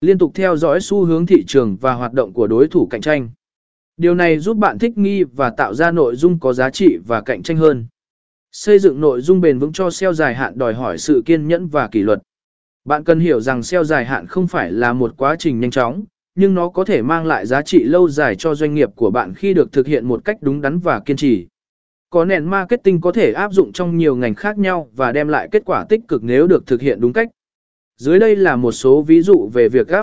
Liên tục theo dõi xu hướng thị trường và hoạt động của đối thủ cạnh tranh. Điều này giúp bạn thích nghi và tạo ra nội dung có giá trị và cạnh tranh hơn. Xây dựng nội dung bền vững cho SEO dài hạn đòi hỏi sự kiên nhẫn và kỷ luật. Bạn cần hiểu rằng SEO dài hạn không phải là một quá trình nhanh chóng, nhưng nó có thể mang lại giá trị lâu dài cho doanh nghiệp của bạn khi được thực hiện một cách đúng đắn và kiên trì. Có nền marketing có thể áp dụng trong nhiều ngành khác nhau và đem lại kết quả tích cực nếu được thực hiện đúng cách. Dưới đây là một số ví dụ về việc áp